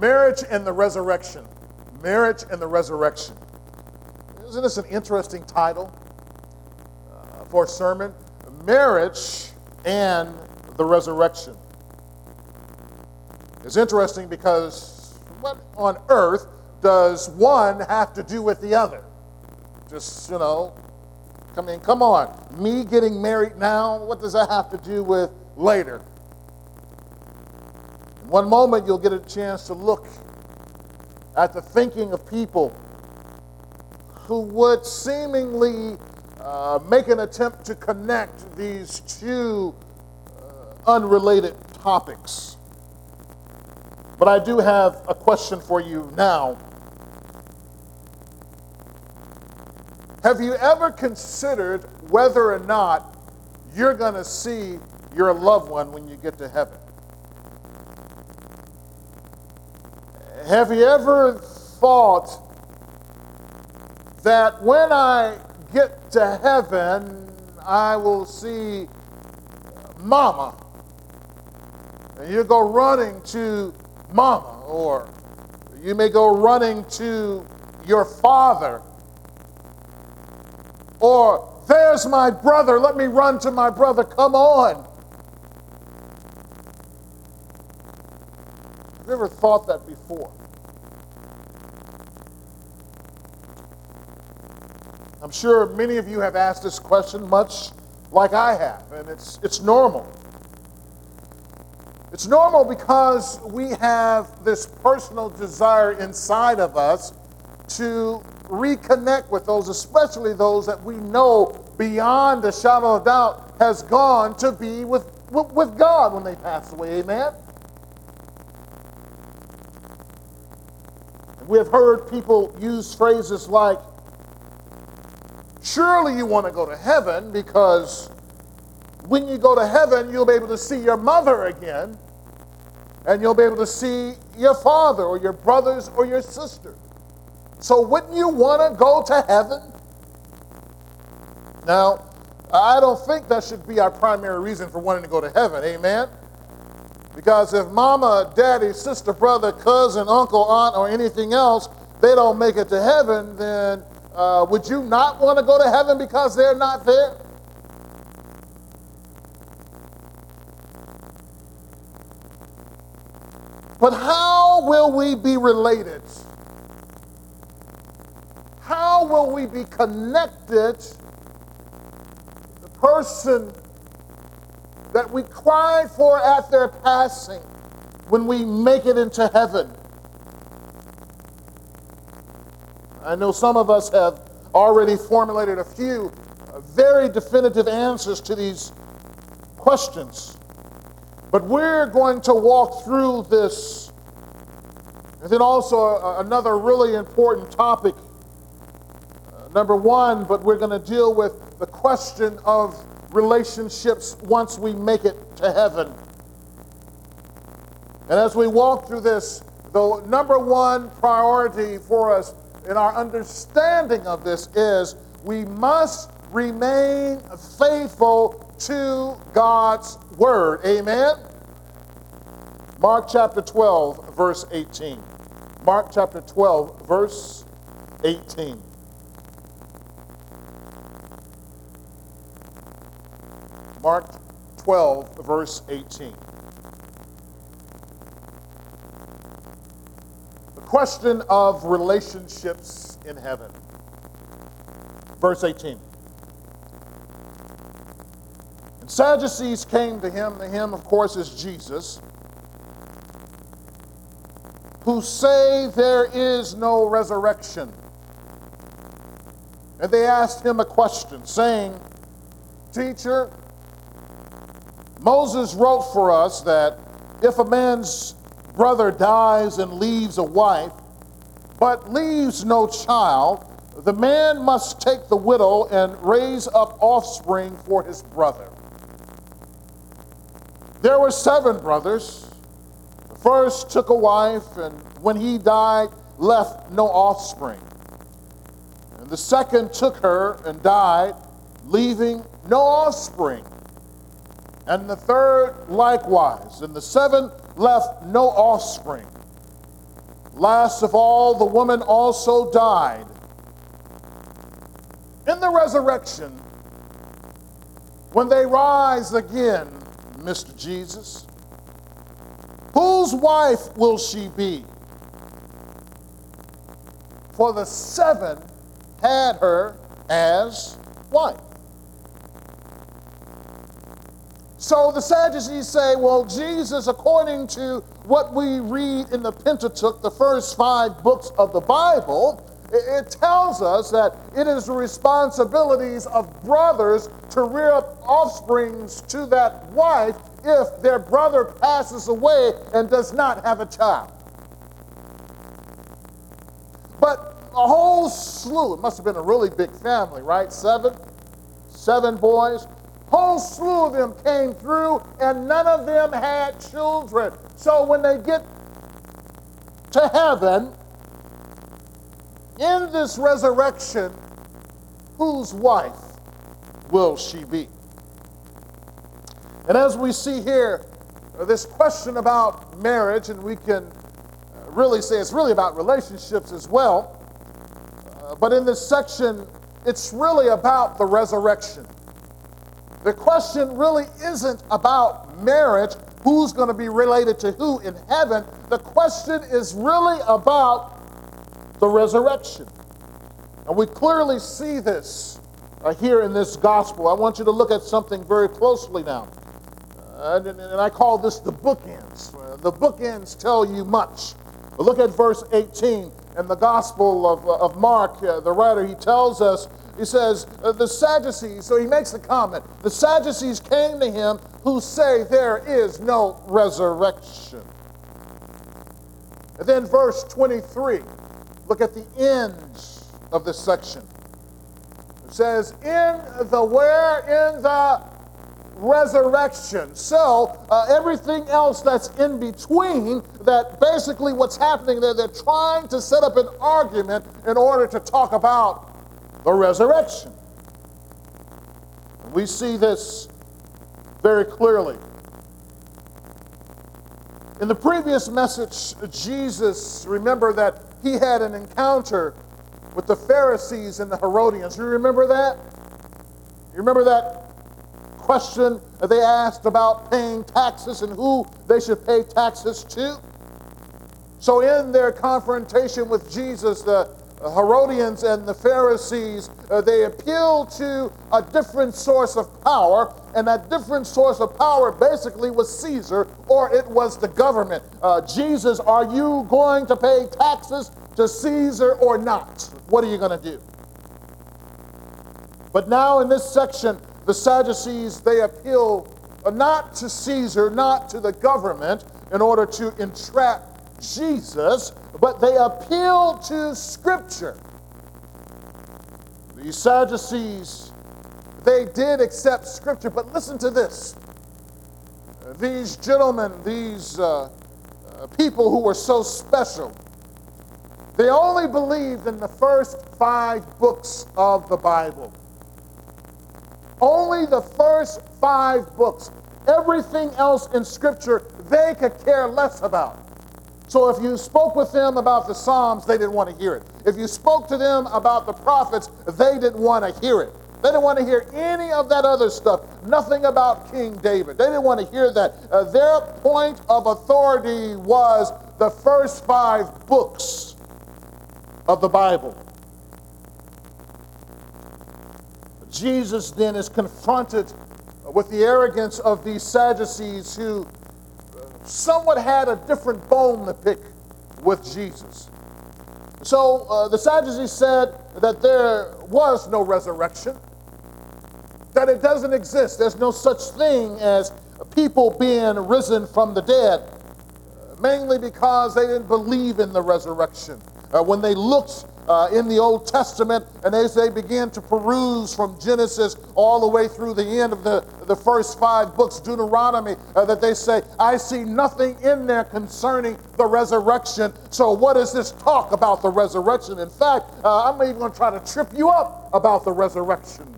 Marriage and the resurrection. Marriage and the resurrection. Isn't this an interesting title uh, for a sermon? Marriage and the resurrection. It's interesting because what on earth does one have to do with the other? Just, you know, I mean, come on. Me getting married now, what does that have to do with later? One moment, you'll get a chance to look at the thinking of people who would seemingly uh, make an attempt to connect these two uh, unrelated topics. But I do have a question for you now. Have you ever considered whether or not you're going to see your loved one when you get to heaven? Have you ever thought that when I get to heaven, I will see mama? And you go running to mama, or you may go running to your father or, there's my brother, let me run to my brother, come on. Have you ever thought that before? I'm sure many of you have asked this question much like I have, and it's, it's normal. It's normal because we have this personal desire inside of us to reconnect with those, especially those that we know beyond a shadow of doubt has gone to be with, with God when they pass away. Amen? We have heard people use phrases like, surely you want to go to heaven because when you go to heaven, you'll be able to see your mother again, and you'll be able to see your father or your brothers or your sister. So wouldn't you want to go to heaven? Now, I don't think that should be our primary reason for wanting to go to heaven. Amen? Because if mama, daddy, sister, brother, cousin, uncle, aunt, or anything else, they don't make it to heaven, then uh, would you not want to go to heaven because they're not there? But how will we be related? how will we be connected the person that we cry for at their passing when we make it into heaven? I know some of us have already formulated a few uh, very definitive answers to these questions. But we're going to walk through this. And then also another really important topic uh, number one, but we're going to deal with the question of relationships once we make it to heaven. And as we walk through this, the number one priority for us in our understanding of this is we must remain faithful to God's word. Amen? Mark chapter 12, verse 18. Mark chapter 12, verse 18. Mark 12, verse 18. The question of relationships in heaven. Verse 18. And Sadducees came to him. The him, of course, is Jesus, who say there is no resurrection. And they asked him a question, saying, Teacher, Moses wrote for us that if a man's brother dies and leaves a wife, but leaves no child, the man must take the widow and raise up offspring for his brother. There were seven brothers. The first took a wife, and when he died, left no offspring. And the second took her and died, leaving no offspring and the third likewise, and the seventh left no offspring. Last of all, the woman also died. In the resurrection, when they rise again, Mr. Jesus, whose wife will she be? For the seven had her as wife. So the Sadducees say, well, Jesus, according to what we read in the Pentateuch, the first five books of the Bible, it tells us that it is the responsibilities of brothers to rear up offsprings to that wife if their brother passes away and does not have a child. But a whole slew, it must have been a really big family, right? Seven? Seven boys. Whole slew of them came through, and none of them had children. So when they get to heaven, in this resurrection, whose wife will she be? And as we see here, uh, this question about marriage, and we can uh, really say it's really about relationships as well. Uh, but in this section, it's really about the resurrection. The question really isn't about marriage, who's going to be related to who in heaven. The question is really about the resurrection. And we clearly see this uh, here in this gospel. I want you to look at something very closely now. Uh, and, and, I call this the bookends. Uh, the bookends tell you much. But look at verse 18 in the Gospel of, uh, of Mark. Uh, the writer, he tells us, he says, uh, the Sadducees, so he makes the comment, the Sadducees came to him who say there is no resurrection. And then verse 23. Look at the end of this section. It says, in the where? In the resurrection. So, uh, everything else that's in between, that basically what's happening there, they're trying to set up an argument in order to talk about the resurrection. We see this very clearly. In the previous message, Jesus, remember that he had an encounter with the Pharisees and the Herodians. You remember that? You remember that question they asked about paying taxes and who they should pay taxes to? So, in their confrontation with Jesus, the Herodians and the Pharisees, uh, they appeal to a different source of power, and that different source of power basically was Caesar or it was the government. Uh, Jesus, are you going to pay taxes to Caesar or not? What are you going to do? But now in this section, the Sadducees, they appeal uh, not to Caesar, not to the government, in order to entrap Jesus, but they appeal to Scripture. The Sadducees, they did accept Scripture, but listen to this. These gentlemen, these uh, uh, people who were so special, they only believed in the first five books of the Bible. Only the first five books. Everything else in Scripture they could care less about. So if you spoke with them about the Psalms, they didn't want to hear it. If you spoke to them about the prophets, they didn't want to hear it. They didn't want to hear any of that other stuff. Nothing about King David. They didn't want to hear that. Uh, their point of authority was the first five books of the Bible. Jesus then is confronted with the arrogance of these Sadducees who somewhat had a different bone to pick with Jesus. So uh, the Sadducees said that there was no resurrection, that it doesn't exist. There's no such thing as people being risen from the dead, mainly because they didn't believe in the resurrection. Uh, when they looked uh, in the Old Testament, and as they begin to peruse from Genesis all the way through the end of the, the first five books, Deuteronomy, uh, that they say, I see nothing in there concerning the resurrection. So, what is this talk about the resurrection? In fact, uh, I'm even going to try to trip you up about the resurrection.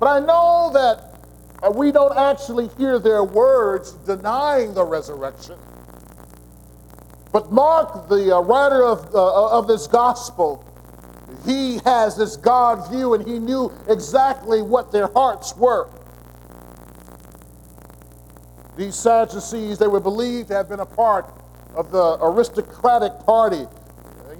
But I know that uh, we don't actually hear their words denying the resurrection. But Mark, the uh, writer of, uh, of this gospel, he has this God view and he knew exactly what their hearts were. These Sadducees, they were believed to have been a part of the aristocratic party.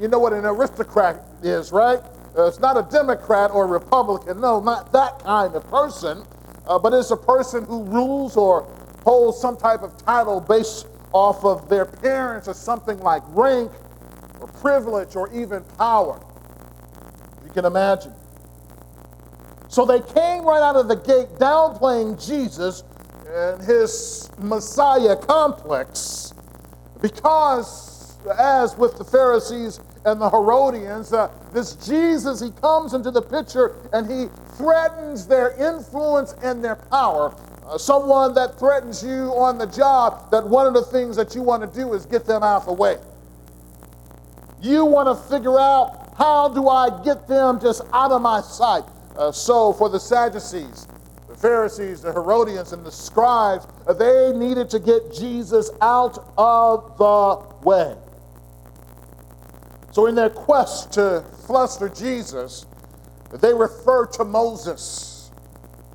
You know what an aristocrat is, right? Uh, it's not a Democrat or a Republican. No, not that kind of person. Uh, but it's a person who rules or holds some type of title based off of their parents or something like rank or privilege or even power. You can imagine. So they came right out of the gate downplaying Jesus and his Messiah complex because, as with the Pharisees and the Herodians, uh, this Jesus, he comes into the picture and he threatens their influence and their power. Uh, someone that threatens you on the job, that one of the things that you want to do is get them out of the way. You want to figure out how do I get them just out of my sight. Uh, so for the Sadducees, the Pharisees, the Herodians, and the scribes, uh, they needed to get Jesus out of the way. So, in their quest to fluster Jesus, they refer to Moses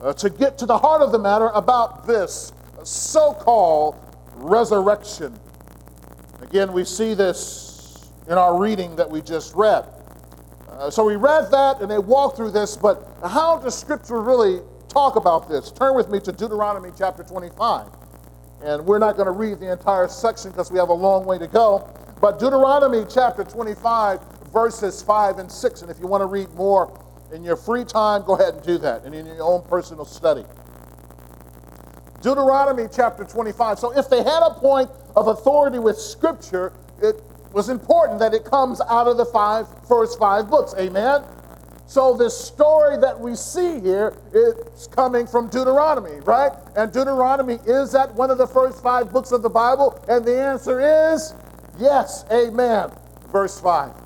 uh, to get to the heart of the matter about this so called resurrection. Again, we see this in our reading that we just read. Uh, so we read that and they walked through this, but how does Scripture really talk about this? Turn with me to Deuteronomy chapter 25. And we're not going to read the entire section because we have a long way to go. But Deuteronomy chapter 25, verses 5 and 6. And if you want to read more in your free time, go ahead and do that and in your own personal study. Deuteronomy chapter 25. So if they had a point of authority with Scripture, it was important that it comes out of the five first five books. Amen. So this story that we see here is coming from Deuteronomy, right? And Deuteronomy is that one of the first five books of the Bible? And the answer is Yes, amen. Verse 5.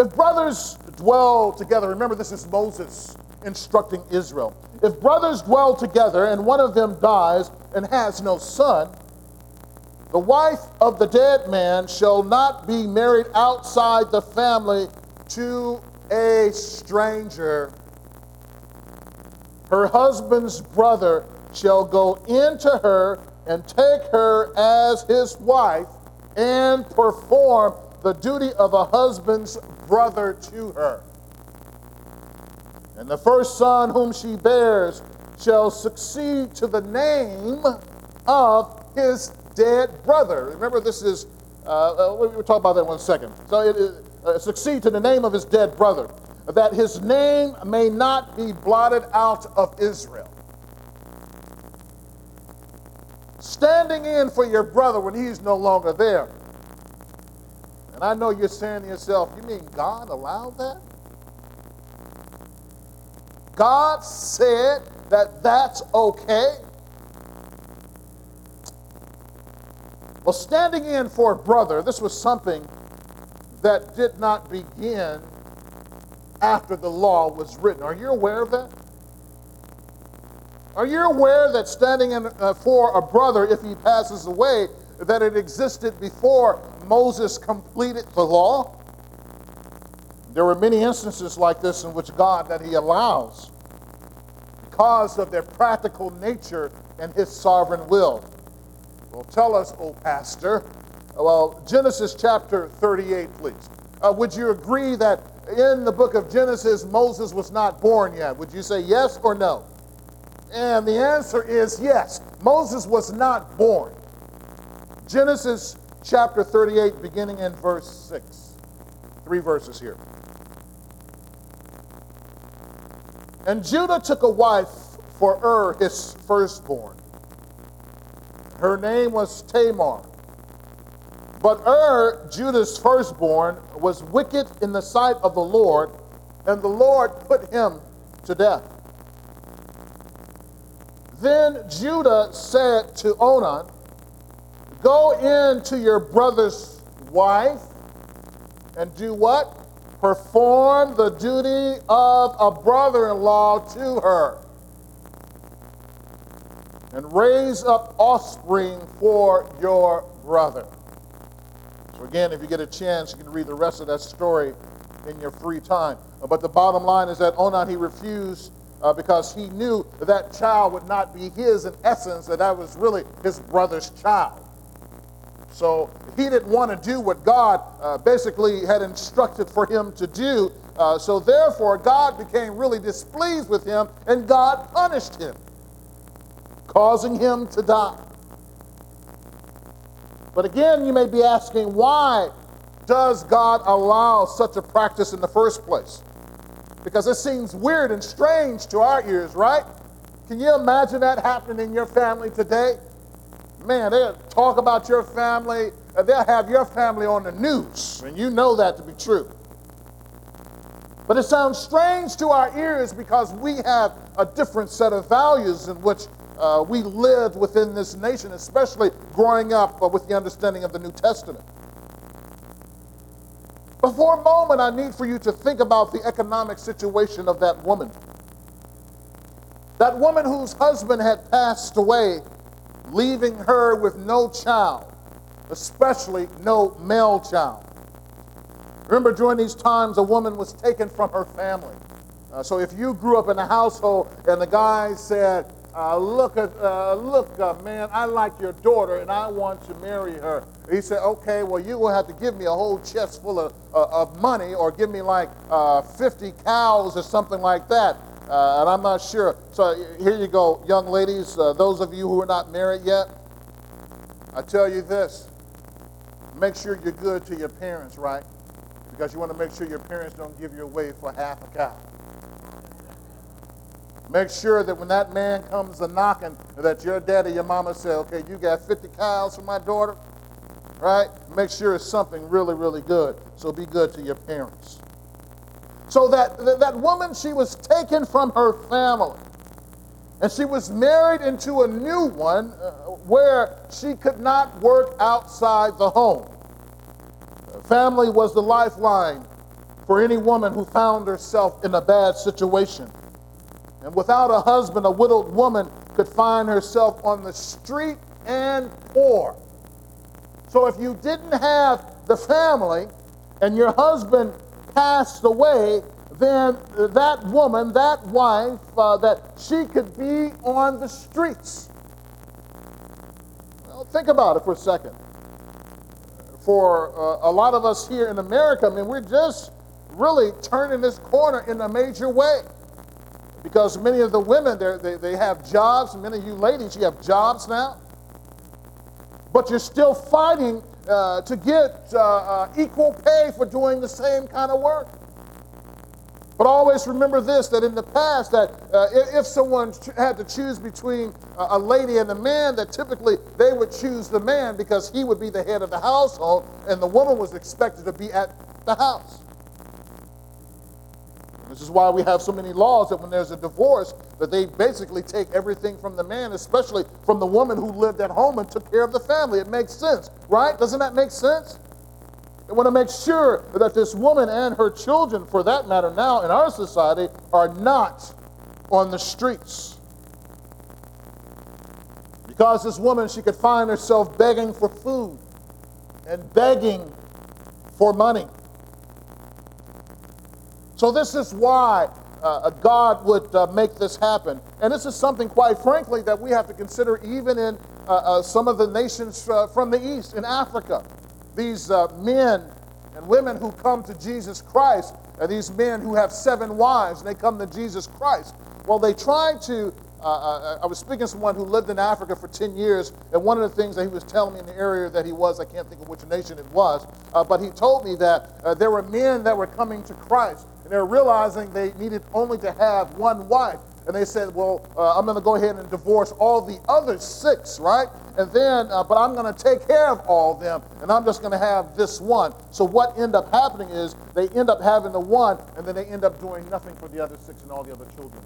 If brothers dwell together, remember this is Moses instructing Israel. If brothers dwell together and one of them dies and has no son, the wife of the dead man shall not be married outside the family to a stranger. Her husband's brother shall go into her and take her as his wife and perform the duty of a husband's brother to her. And the first son whom she bears shall succeed to the name of his dead brother. Remember, this is, uh, uh we'll talk about that in one second. So it uh, succeed to the name of his dead brother, that his name may not be blotted out of Israel. standing in for your brother when he's no longer there. And I know you're saying to yourself, you mean God allowed that? God said that that's okay? Well, standing in for a brother, this was something that did not begin after the law was written. Are you aware of that? Are you aware that standing in, uh, for a brother, if he passes away, that it existed before Moses completed the law? There were many instances like this in which God that he allows because of their practical nature and his sovereign will. Well, tell us, oh pastor. Well, Genesis chapter 38, please. Uh, would you agree that in the book of Genesis, Moses was not born yet? Would you say yes or no? And the answer is yes. Moses was not born. Genesis chapter 38, beginning in verse 6. Three verses here. And Judah took a wife for Ur, his firstborn. Her name was Tamar. But Ur, Judah's firstborn, was wicked in the sight of the Lord, and the Lord put him to death. Then Judah said to Onan, Go in to your brother's wife and do what? Perform the duty of a brother in law to her. and raise up offspring for your brother. So, again, if you get a chance, you can read the rest of that story in your free time. But the bottom line is that Onan, he refused uh, because he knew that, that child would not be his in essence, that that was really his brother's child. So he didn't want to do what God uh, basically had instructed for him to do. Uh, so therefore, God became really displeased with him and God punished him, causing him to die. But again, you may be asking, why does God allow such a practice in the first place? Because it seems weird and strange to our ears, right? Can you imagine that happening in your family today? Man, they'll talk about your family, they'll have your family on the news, and you know that to be true. But it sounds strange to our ears because we have a different set of values in which uh, we live within this nation, especially growing up uh, with the understanding of the New Testament. But for a moment, I need for you to think about the economic situation of that woman. That woman whose husband had passed away, leaving her with no child, especially no male child. Remember, during these times, a woman was taken from her family. Uh, so if you grew up in a household and the guy said, uh, look, at, uh, look, uh, man, I like your daughter and I want to marry her. He said, okay, well, you will have to give me a whole chest full of, uh, of money or give me like uh, 50 cows or something like that. Uh, and I'm not sure. So here you go, young ladies, those of you who are not married yet, I tell you this make sure you're good to your parents, right? Because you want to make sure your parents don't give you away for half a cow. Make sure that when that man comes a knocking, that your daddy, your mama say, okay, you got 50 cows for my daughter, right? Make sure it's something really, really good. So be good to your parents. So that, that woman, she was taken from her family. And she was married into a new one uh, where she could not work outside the home. Family was the lifeline for any woman who found herself in a bad situation. And without a husband, a widowed woman could find herself on the street and poor. So if you didn't have the family and your husband passed away, then that woman, that wife, uh, that she could be on the streets. Well, think about it for a second. For uh, a lot of us here in America, I mean, we're just really turning this corner in a major way because many of the women they, they have jobs many of you ladies you have jobs now but you're still fighting uh, to get uh, uh, equal pay for doing the same kind of work. But always remember this that in the past that uh, if someone had to choose between a lady and a man that typically they would choose the man because he would be the head of the household and the woman was expected to be at the house this is why we have so many laws that when there's a divorce, that they basically take everything from the man, especially from the woman who lived at home and took care of the family. It makes sense, right? Doesn't that make sense? They want to make sure that this woman and her children, for that matter, now in our society, are not on the streets. Because this woman, she could find herself begging for food and begging for money. So, this is why uh, God would uh, make this happen. And this is something, quite frankly, that we have to consider even in uh, uh some of the nations uh, from the East, in Africa. These uh, men and women who come to Jesus Christ, and these men who have seven wives, and they come to Jesus Christ. Well, they try to I was speaking to someone who lived in Africa for 10 years, and one of the things that he was telling me in the area that he was, I can't think of which nation it was, but he told me that there were men that were coming to Christ, and they were realizing they needed only to have one wife. And they said, Well, uh, I'm going to go ahead and divorce all the other six, right? And then, uh, but I'm going to take care of all of them, and I'm just going to have this one. So, what end up happening is they end up having the one, and then they end up doing nothing for the other six and all the other children.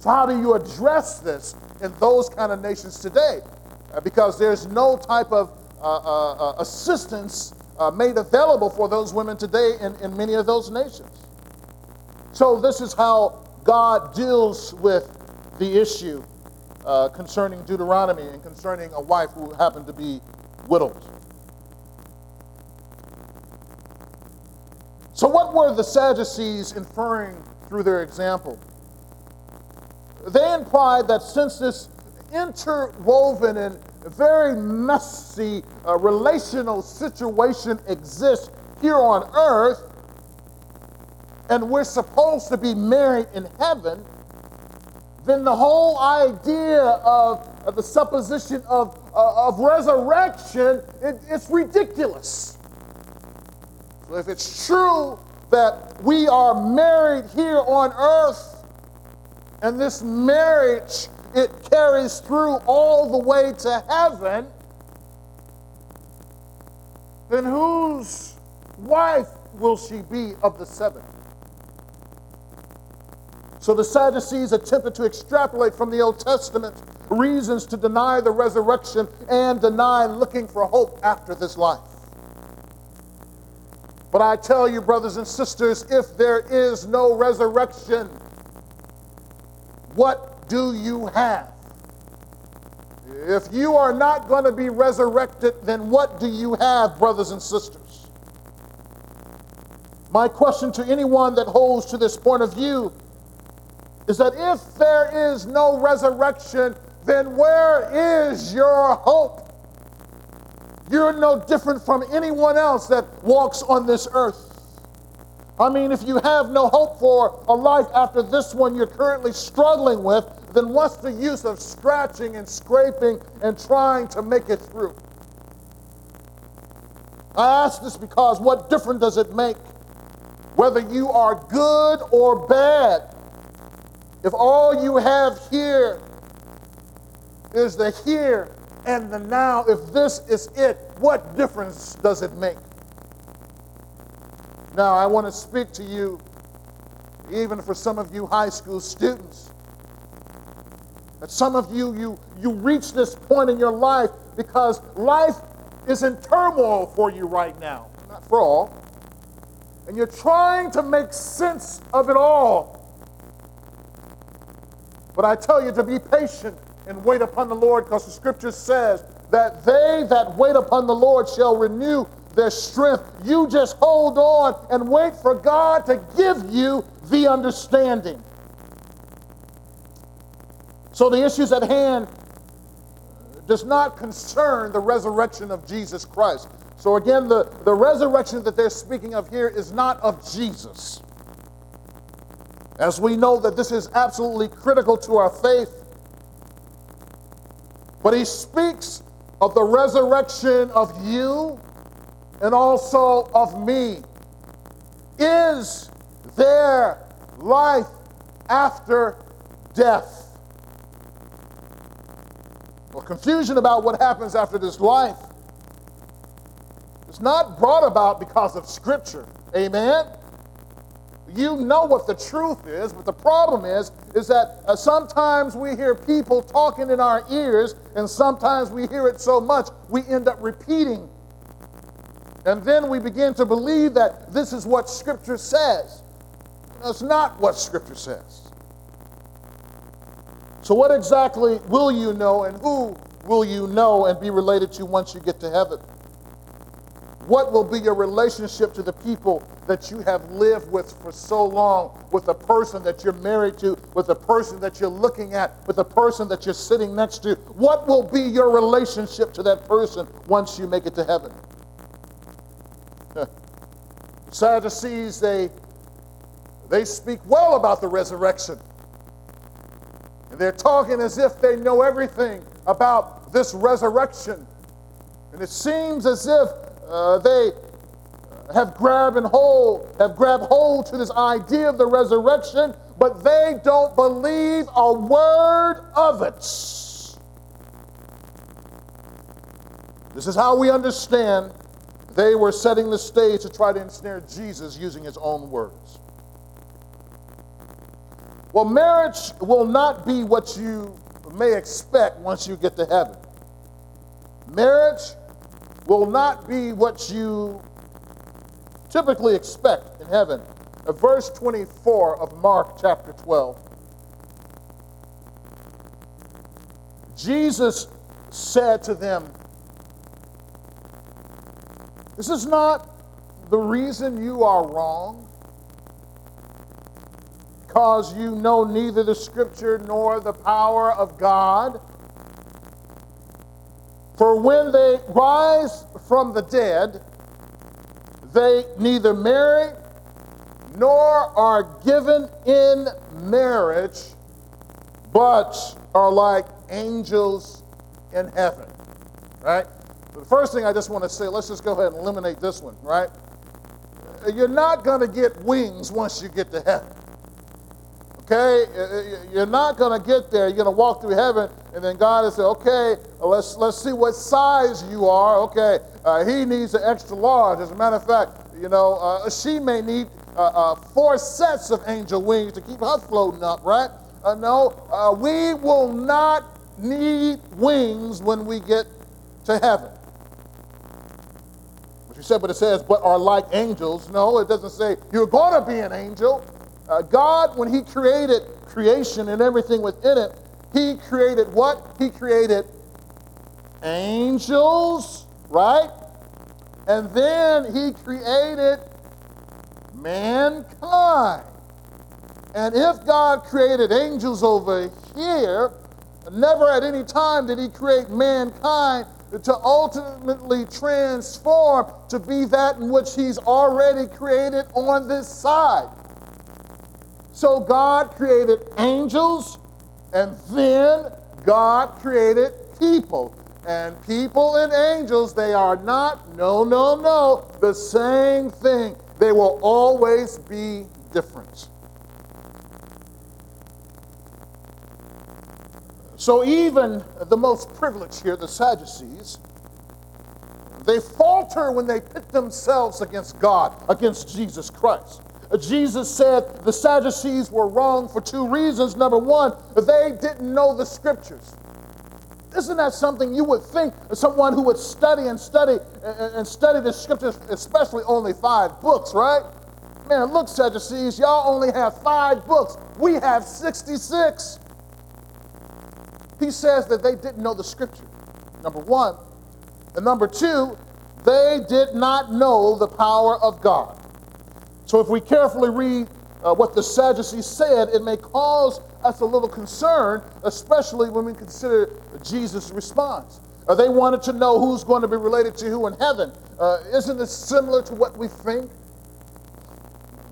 So, how do you address this in those kind of nations today? Uh, because there's no type of uh, uh, uh assistance uh, made available for those women today in, in many of those nations. So, this is how God deals with the issue uh, concerning Deuteronomy and concerning a wife who happened to be widowed. So, what were the Sadducees inferring through their example? They implied that since this interwoven and very messy uh, relational situation exists here on earth, and we're supposed to be married in heaven, then the whole idea of, of the supposition of, uh, of resurrection, it, it's ridiculous. So if it's true that we are married here on earth, and this marriage it carries through all the way to heaven, then whose wife will she be of the seven? So the Sadducees attempted to extrapolate from the Old Testament reasons to deny the resurrection and deny looking for hope after this life. But I tell you, brothers and sisters, if there is no resurrection, what do you have? If you are not going to be resurrected, then what do you have, brothers and sisters? My question to anyone that holds to this point of view is that if there is no resurrection, then where is your hope? You're no different from anyone else that walks on this earth. I mean, if you have no hope for a life after this one you're currently struggling with, then what's the use of scratching and scraping and trying to make it through? I ask this because what difference does it make whether you are good or bad? If all you have here is the here and the now, if this is it, what difference does it make? Now, I want to speak to you, even for some of you high school students. That some of you, you, you reach this point in your life because life is in turmoil for you right now. Not for all. And you're trying to make sense of it all. But I tell you to be patient and wait upon the Lord because the scripture says that they that wait upon the Lord shall renew their strength. You just hold on and wait for God to give you the understanding. So the issues at hand does not concern the resurrection of Jesus Christ. So again, the, the resurrection that they're speaking of here is not of Jesus. As we know that this is absolutely critical to our faith. But he speaks of the resurrection of you and also of me. Is there life after death? Well, confusion about what happens after this life is not brought about because of Scripture. Amen? you know what the truth is, but the problem is, is that uh, sometimes we hear people talking in our ears, and sometimes we hear it so much we end up repeating. And then we begin to believe that this is what Scripture says. That's not what Scripture says. So, what exactly will you know, and who will you know and be related to once you get to heaven? What will be your relationship to the people that you have lived with for so long, with the person that you're married to, with the person that you're looking at, with the person that you're sitting next to? What will be your relationship to that person once you make it to heaven? Sadducees, they, they speak well about the resurrection. And they're talking as if they know everything about this resurrection. And it seems as if uh, they have grabbed and hold, have grabbed hold to this idea of the resurrection, but they don't believe a word of it. This is how we understand they were setting the stage to try to ensnare Jesus using his own words. Well, marriage will not be what you may expect once you get to heaven. Marriage will not be what you typically expect in heaven. Uh, verse 24 of Mark chapter 12. Jesus said to them, This is not the reason you are wrong, because you know neither the scripture nor the power of God. For when they rise from the dead, they neither marry nor are given in marriage, but are like angels in heaven. Right? The first thing I just want to say, let's just go ahead and eliminate this one, right? You're not going to get wings once you get to heaven. Okay? You're not going to get there. You're going to walk through heaven, and then God will say, okay, let's, let's see what size you are. Okay, uh, he needs an extra large. As a matter of fact, you know, uh, she may need uh, uh four sets of angel wings to keep her floating up, right? Uh, no, uh, we will not need wings when we get to heaven. You said, but it says, but are like angels. No, it doesn't say you're going to be an angel. Uh, God, when He created creation and everything within it, He created what? He created angels, right? And then He created mankind. And if God created angels over here, never at any time did he create mankind to ultimately transform to be that in which he's already created on this side. So God created angels, and then God created people. And people and angels, they are not, no, no, no, the same thing. They will always be different. So even the most privileged here, the Sadducees, they falter when they pit themselves against God, against Jesus Christ. Jesus said the Sadducees were wrong for two reasons. Number one, they didn't know the scriptures. Isn't that something you would think someone who would study and study and study the scriptures, especially only five books, right? Man, look, Sadducees, y'all only have five books. We have 66. He says that they didn't know the scripture, number one. And number two, they did not know the power of God. So if we carefully read uh, what the Sadducees said, it may cause us a little concern, especially when we consider Jesus' response. Uh, they wanted to know who's going to be related to who in heaven. Uh, isn't this similar to what we think?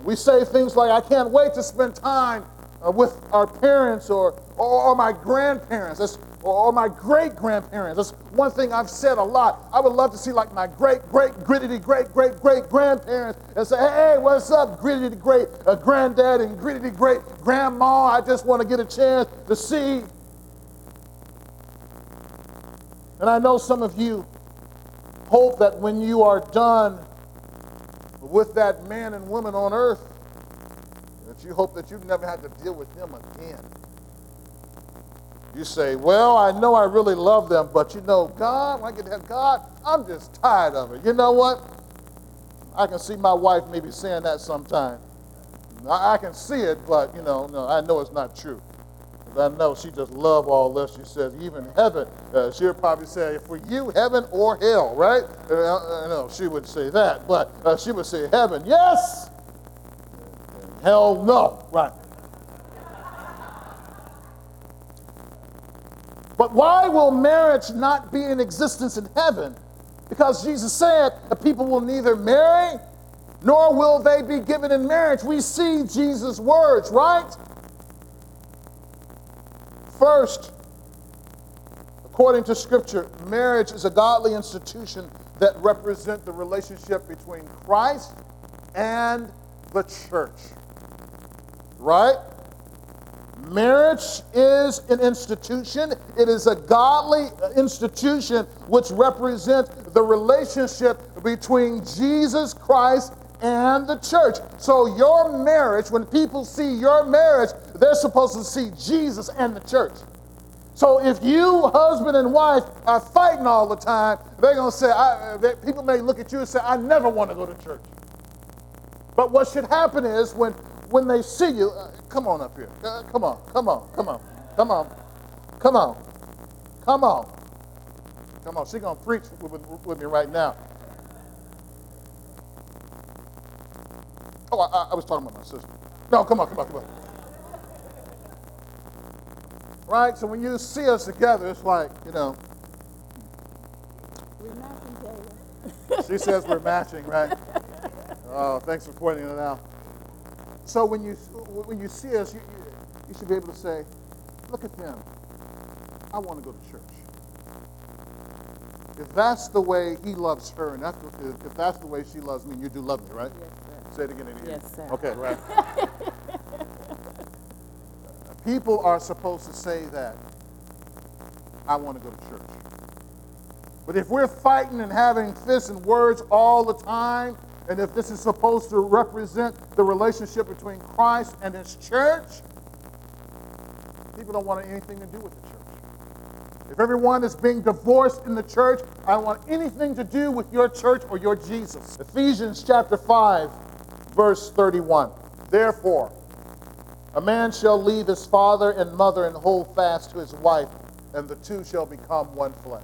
We say things like, I can't wait to spend time uh, with our parents or, or, my grandparents That's, or, or my great grandparents. That's one thing I've said a lot. I would love to see like my great, great, gritty, great, great, great grandparents and say, hey, what's up, gritty, great uh, granddad and gritty, great grandma? I just want to get a chance to see. And I know some of you hope that when you are done with that man and woman on earth, that you hope that you've never had to deal with them again. You say, Well, I know I really love them, but you know, God, I get to God, I'm just tired of it. You know what? I can see my wife maybe saying that sometime. I, can see it, but you know, no, I know it's not true. I know she just love all this. She says, even heaven, uh, she'll probably say, for you, heaven or hell, right? Uh, uh, no, she would say that, but uh, she would say, heaven, yes, Hell no. Right. But why will marriage not be in existence in heaven? Because Jesus said the people will neither marry nor will they be given in marriage. We see Jesus' words, right? First, according to Scripture, marriage is a godly institution that represents the relationship between Christ and the church right? Marriage is an institution. It is a godly institution which represents the relationship between Jesus Christ and the church. So, your marriage, when people see your marriage, they're supposed to see Jesus and the church. So, if you, husband and wife, are fighting all the time, they're going to say, I, they, people may look at you and say, I never want to go to church. But what should happen is when when they see you, come on up here. Uh, come on, come on, come on, come on, come on, Come on. Come on. She's going to preach with, with, me right now. Oh, I, I was talking about my sister. No, come on, come on, come on. Right? So when you see us together, it's like, you know. We're matching, together. She says we're matching, right? Oh, thanks for pointing it out. So when you when you see us, you, you should be able to say, "Look at them. I want to go to church." If that's the way he loves her, and that's if that's the way she loves me, you do love me, right? Yes, sir. Say it again. Ian. Yes, sir. Okay, right. People are supposed to say that. I want to go to church. But if we're fighting and having fists and words all the time, and if this is supposed to represent the relationship between Christ and his church, people don't want anything to do with the church. If everyone is being divorced in the church, I don't want anything to do with your church or your Jesus. Ephesians chapter 5, verse 31. Therefore, a man shall leave his father and mother and hold fast to his wife, and the two shall become one flesh.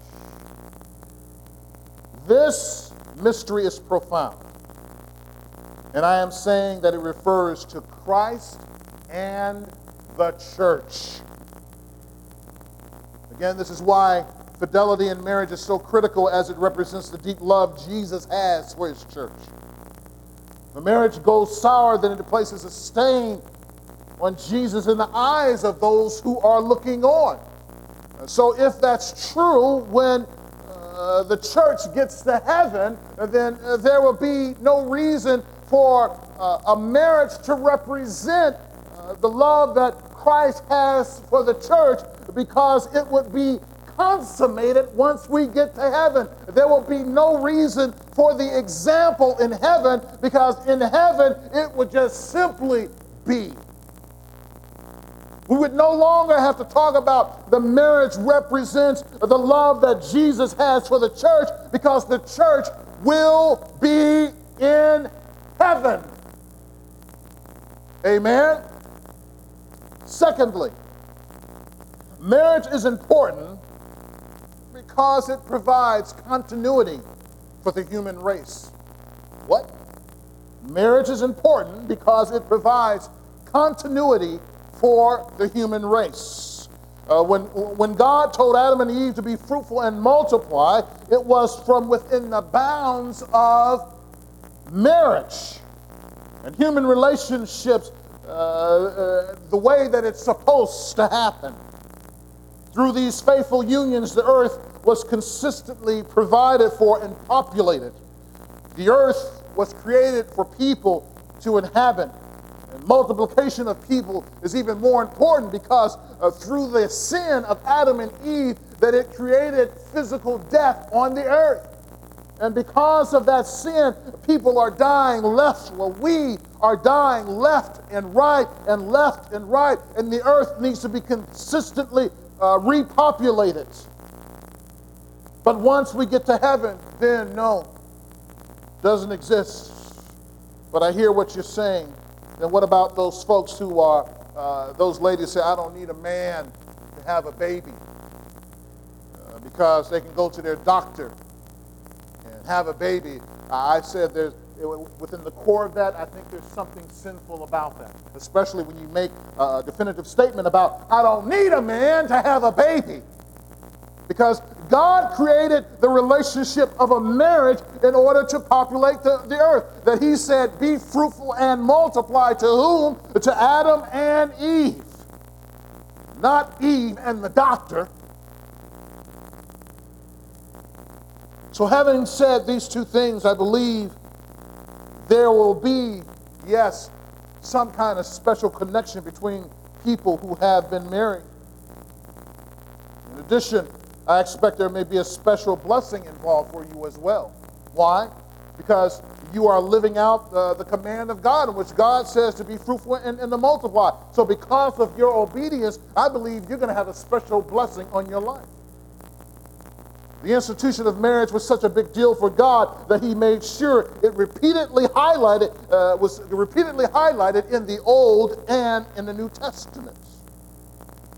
This mystery is profound. And I am saying that it refers to Christ and the church. Again, this is why fidelity in marriage is so critical as it represents the deep love Jesus has for his church. The marriage goes sour, then it places a stain on Jesus in the eyes of those who are looking on. So, if that's true, when uh, the church gets to heaven, then uh, there will be no reason for uh, a marriage to represent uh, the love that Christ has for the church because it would be consummated once we get to heaven. There will be no reason for the example in heaven because in heaven it would just simply be. We would no longer have to talk about the marriage represents the love that Jesus has for the church because the church will be in heaven. Amen. Secondly, marriage is important because it provides continuity for the human race. What? Marriage is important because it provides continuity for the human race. Uh, when, when God told Adam and Eve to be fruitful and multiply, it was from within the bounds of marriage and human relationships uh, uh, the way that it's supposed to happen. Through these faithful unions, the earth was consistently provided for and populated. The earth was created for people to inhabit And multiplication of people is even more important because uh, through the sin of Adam and Eve that it created physical death on the earth. And because of that sin, people are dying left. Well, we are dying left and right and left and right. And the earth needs to be consistently uh, repopulated. But once we get to heaven, then no, doesn't exist. But I hear what you're saying. Then what about those folks who are, uh, those ladies say, I don't need a man to have a baby uh, because they can go to their doctor and have a baby. I said there's, within the core of that, I think there's something sinful about that, especially when you make a definitive statement about, I don't need a man to have a baby. Because God created the relationship of a marriage in order to populate the, the earth. That He said, Be fruitful and multiply to whom? To Adam and Eve. Not Eve and the doctor. So, having said these two things, I believe there will be, yes, some kind of special connection between people who have been married. In addition, I expect there may be a special blessing involved for you as well. Why? Because you are living out uh, the command of God, in which God says to be fruitful and, and to multiply. So, because of your obedience, I believe you're going to have a special blessing on your life. The institution of marriage was such a big deal for God that He made sure it repeatedly highlighted uh, was repeatedly highlighted in the Old and in the New Testaments.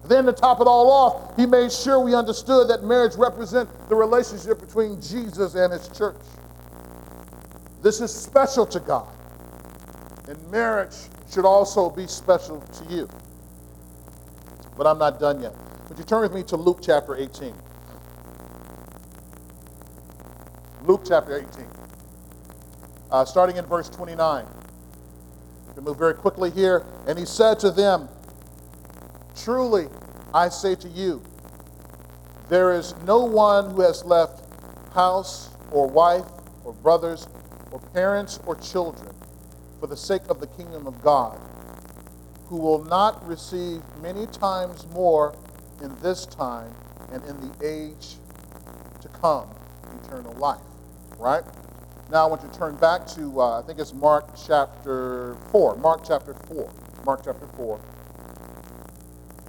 then to top it all off, he made sure we understood that marriage represents the relationship between Jesus and his church. This is special to God. And marriage should also be special to you. But I'm not done yet. Would you turn with me to Luke chapter 18? Luke chapter 18. Uh, starting in verse 29. We move very quickly here. And he said to them, Truly, I say to you, there is no one who has left house or wife or brothers or parents or children for the sake of the kingdom of God who will not receive many times more in this time and in the age to come eternal life. Right? Now I want you to turn back to, uh, I think it's Mark chapter 4. Mark chapter 4. Mark chapter 4.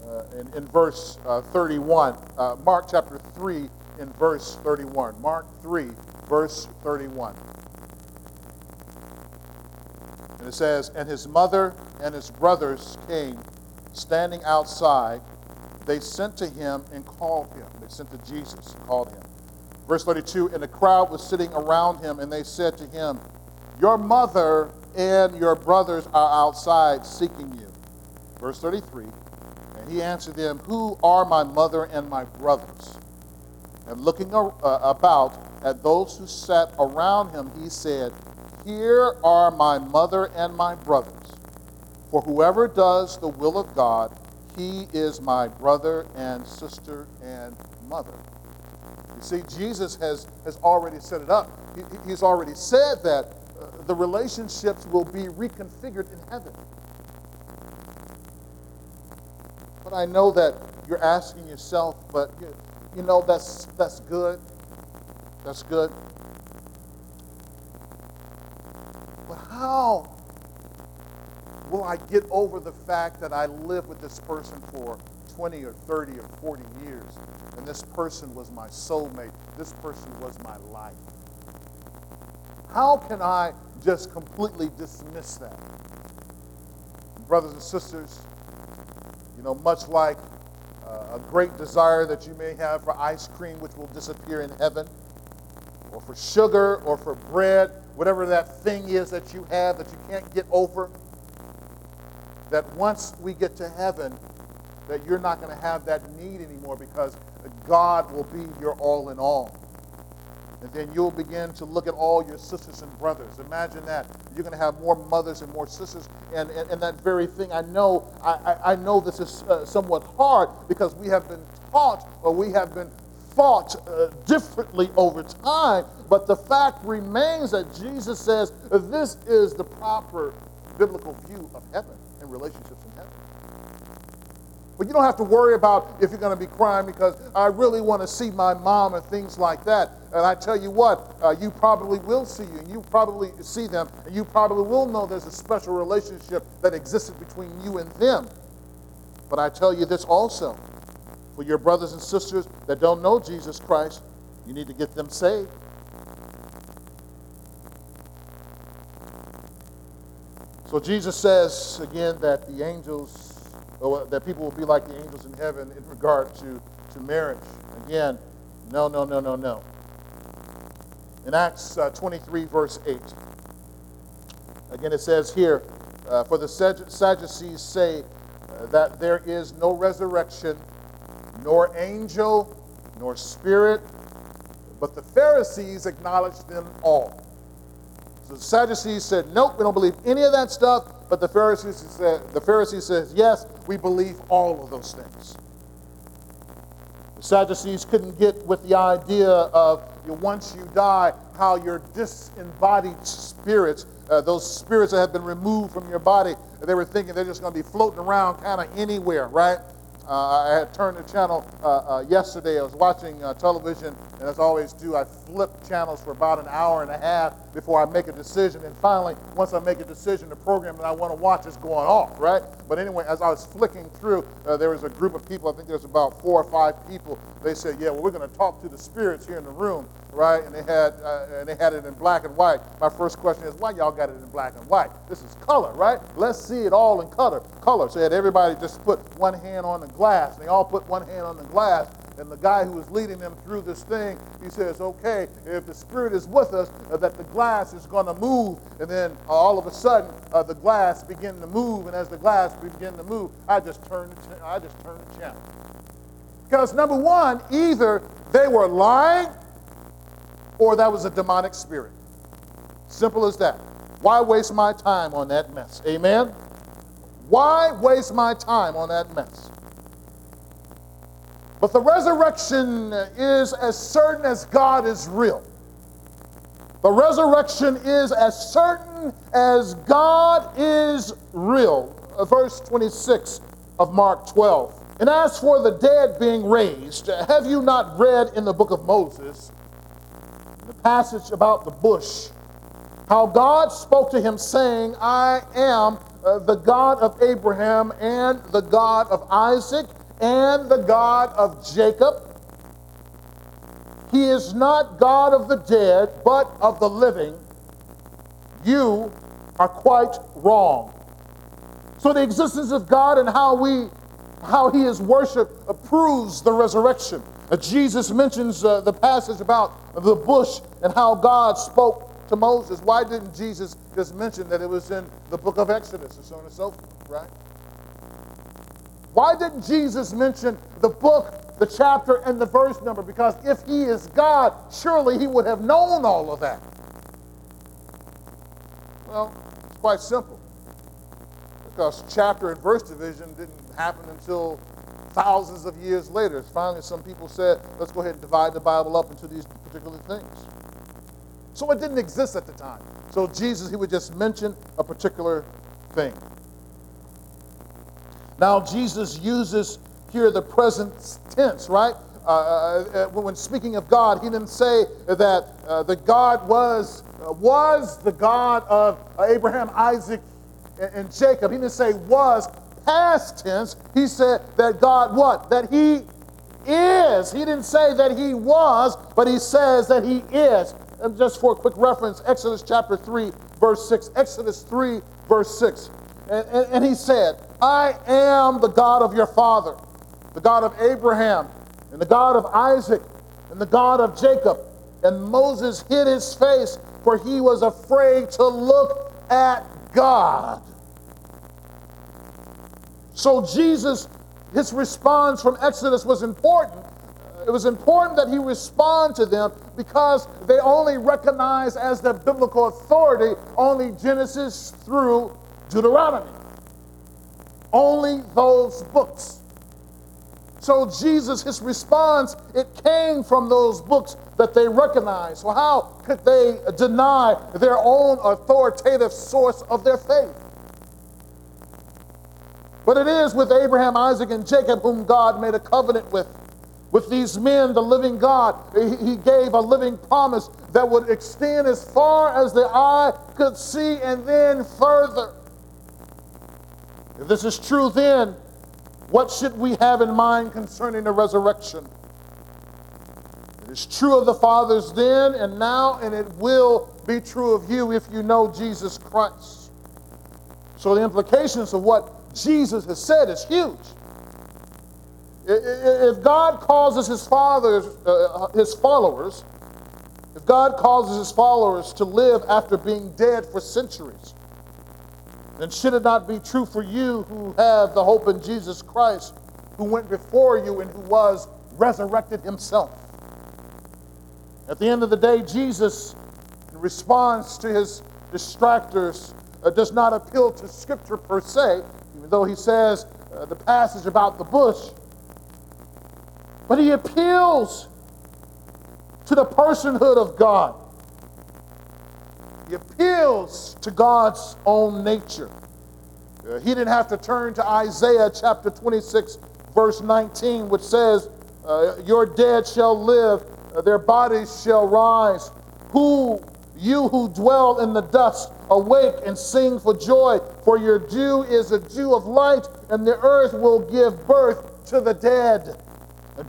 Uh, in, in verse uh, 31. Uh, Mark chapter 3 in verse 31. Mark 3, verse 31. And it says, And his mother and his brothers came standing outside. They sent to him and called him. They sent to Jesus and called him. Verse 32 And the crowd was sitting around him, and they said to him, Your mother and your brothers are outside seeking you. Verse 33 And he answered them, Who are my mother and my brothers? And looking uh, about at those who sat around him, he said, Here are my mother and my brothers. For whoever does the will of God, he is my brother and sister and mother. See, Jesus has, has already set it up. He, he's already said that uh, the relationships will be reconfigured in heaven. But I know that you're asking yourself, but you, you know, that's, that's good. That's good. But how will I get over the fact that I lived with this person for 20 or 30 or 40 years and this person was my soulmate? This person was my life. How can I just completely dismiss that? Brothers and sisters, you know, much like uh, a great desire that you may have for ice cream, which will disappear in heaven, or for sugar, or for bread, whatever that thing is that you have that you can't get over, that once we get to heaven, that you're not going to have that need anymore because God will be your all in all. And then you'll begin to look at all your sisters and brothers. Imagine that. You're going to have more mothers and more sisters. And, and, and that very thing, I know, I, I know this is uh, somewhat hard because we have been taught or we have been fought uh, differently over time. But the fact remains that Jesus says this is the proper biblical view of heaven and relationships in heaven. But you don't have to worry about if you're going to be crying because I really want to see my mom and things like that. And I tell you what, uh, you probably will see you, and you probably see them, and you probably will know there's a special relationship that existed between you and them. But I tell you this also for your brothers and sisters that don't know Jesus Christ, you need to get them saved. So Jesus says again that the angels that people will be like the angels in heaven in regard to, to marriage. Again, no, no, no, no, no. In Acts uh, 23, verse 8, again it says here, uh, For the Sadducees say uh, that there is no resurrection, nor angel, nor spirit, but the Pharisees acknowledge them all. So the Sadducees said, Nope, we don't believe any of that stuff. But the Pharisees said, the Pharisees says, yes, we believe all of those things. The Sadducees couldn't get with the idea of you, once you die, how your disembodied spirits, uh, those spirits that have been removed from your body, they were thinking they're just going to be floating around kind of anywhere, right? Uh, I had turned the channel uh, uh, yesterday. I was watching television, and as I always do, I flip channels for about an hour and a half before I make a decision. And finally, once I make a decision, the program that I want to watch is going off, right? But anyway, as I was flicking through, there was a group of people. I think there's about four or five people. They said, "Yeah, well, we're going to talk to the spirits here in the room." right? And they had uh, and they had it in black and white. My first question is, why y'all got it in black and white? This is color, right? Let's see it all in color. Color. So had everybody just put one hand on the glass. They all put one hand on the glass. And the guy who was leading them through this thing, he says, okay, if the Spirit is with us, uh, that the glass is going to move. And then uh, all of a sudden, uh, the glass began to move. And as the glass began to move, I just turned the, I just turned the channel. Because number one, either they were lying or that was a demonic spirit. Simple as that. Why waste my time on that mess? Amen? Why waste my time on that mess? But the resurrection is as certain as God is real. The resurrection is as certain as God is real. Uh, verse 26 of Mark 12. And as for the dead being raised, have you not read in the book of Moses, the passage about the bush, how God spoke to him, saying, I am uh, the God of Abraham and the God of Isaac and the God of Jacob. He is not God of the dead, but of the living. You are quite wrong. So the existence of God and how we how he is worshiped proves the resurrection. Uh, Jesus mentions uh, the passage about the bush and how God spoke to Moses. Why didn't Jesus just mention that it was in the book of Exodus and so on and so forth, right? Why didn't Jesus mention the book, the chapter, and the verse number? Because if he is God, surely he would have known all of that. Well, it's quite simple. Because chapter and verse division didn't happen until thousands of years later. Finally, some people said, let's go ahead and divide the Bible up into these particular things. So it didn't exist at the time. So Jesus, he would just mention a particular thing. Now, Jesus uses here the present tense, right? Uh, uh, uh when speaking of God, he didn't say that uh, the God was, uh, was the God of Abraham, Isaac, and, and Jacob. He didn't say was past tense. He said that God what? That he is. He didn't say that he was, but he says that he is. And just for a quick reference, Exodus chapter 3, verse 6. Exodus 3, verse 6. And, and, and he said, I am the God of your father, the God of Abraham, and the God of Isaac, and the God of Jacob. And Moses hid his face, for he was afraid to look at God. So Jesus, his response from Exodus was important it was important that he respond to them because they only recognize as their biblical authority only Genesis through Deuteronomy. Only those books. So Jesus, his response, it came from those books that they recognized. So how could they deny their own authoritative source of their faith? But it is with Abraham, Isaac, and Jacob whom God made a covenant with with these men, the living God, he gave a living promise that would extend as far as the eye could see and then further. If this is true, then what should we have in mind concerning the resurrection? It is true of the fathers then and now, and it will be true of you if you know Jesus Christ. So the implications of what Jesus has said is huge. If God causes his fathers, uh, his followers, if God causes his followers to live after being dead for centuries, then should it not be true for you who have the hope in Jesus Christ, who went before you and who was resurrected himself? At the end of the day, Jesus, in response to his distractors, uh, does not appeal to Scripture per se, even though he says uh, the passage about the bush but he appeals to the personhood of God. He appeals to God's own nature. Uh, he didn't have to turn to Isaiah chapter 26, verse 19, which says, uh, Your dead shall live, uh, their bodies shall rise. Who, you who dwell in the dust, awake and sing for joy, for your dew is a dew of light, and the earth will give birth to the dead.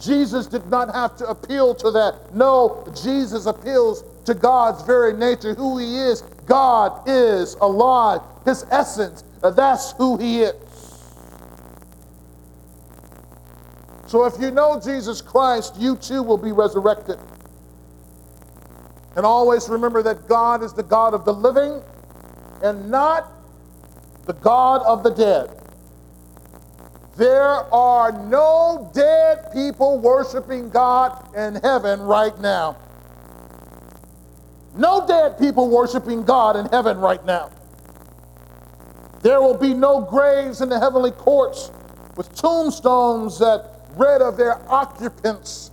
Jesus did not have to appeal to that. No, Jesus appeals to God's very nature, who He is. God is alive. His essence, that's who He is. So if you know Jesus Christ, you too will be resurrected. And always remember that God is the God of the living and not the God of the dead. There are no dead people worshiping God in heaven right now. No dead people worshiping God in heaven right now. There will be no graves in the heavenly courts with tombstones that read of their occupants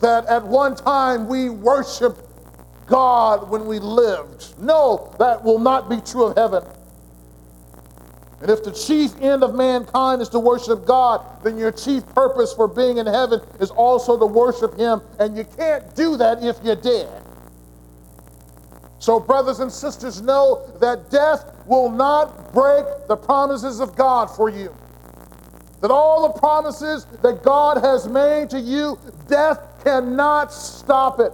that at one time we worshiped God when we lived. No, that will not be true of heaven. And if the chief end of mankind is to worship God, then your chief purpose for being in heaven is also to worship Him. And you can't do that if you're dead. So, brothers and sisters, know that death will not break the promises of God for you. That all the promises that God has made to you, death cannot stop it.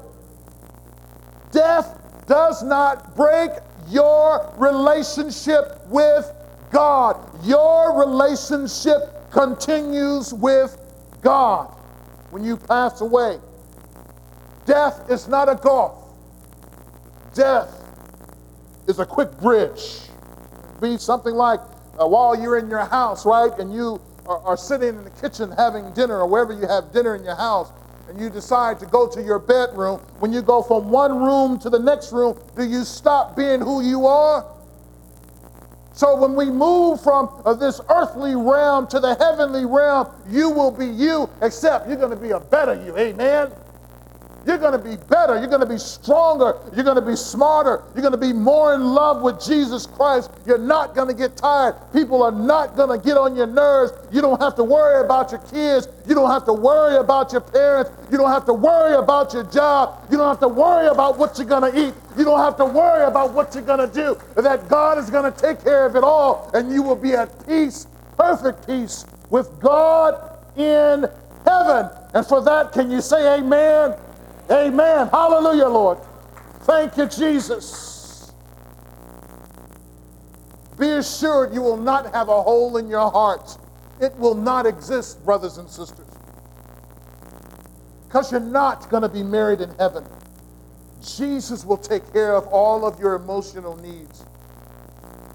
Death does not break your relationship with God. Your relationship continues with God when you pass away. Death is not a gulf. Death is a quick bridge. Be something like uh, while you're in your house, right, and you are, are sitting in the kitchen having dinner or wherever you have dinner in your house, and you decide to go to your bedroom, when you go from one room to the next room, do you stop being who you are? So when we move from uh, this earthly realm to the heavenly realm, you will be you, except you're going to be a better you. Amen. You're going to be better. You're going to be stronger. You're going to be smarter. You're going to be more in love with Jesus Christ. You're not going to get tired. People are not going to get on your nerves. You don't have to worry about your kids. You don't have to worry about your parents. You don't have to worry about your job. You don't have to worry about what you're going to eat. You don't have to worry about what you're going to do. That God is going to take care of it all, and you will be at peace, perfect peace with God in heaven. And for that, can you say amen? Amen. Hallelujah, Lord. Thank you, Jesus. Be assured you will not have a hole in your heart. It will not exist, brothers and sisters. Because you're not going to be married in heaven. Jesus will take care of all of your emotional needs.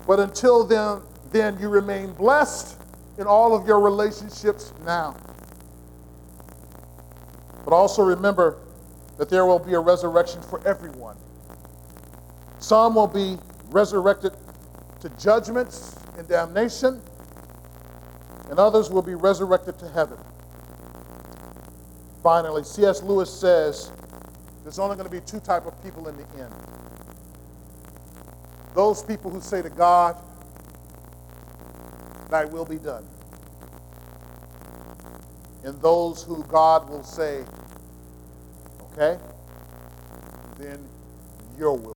But until then, then you remain blessed in all of your relationships now. But also remember, that there will be a resurrection for everyone. Some will be resurrected to judgments and damnation, and others will be resurrected to heaven. Finally, C.S. Lewis says there's only going to be two type of people in the end. Those people who say to God, thy will be done. And those who God will say, Okay? Then your will.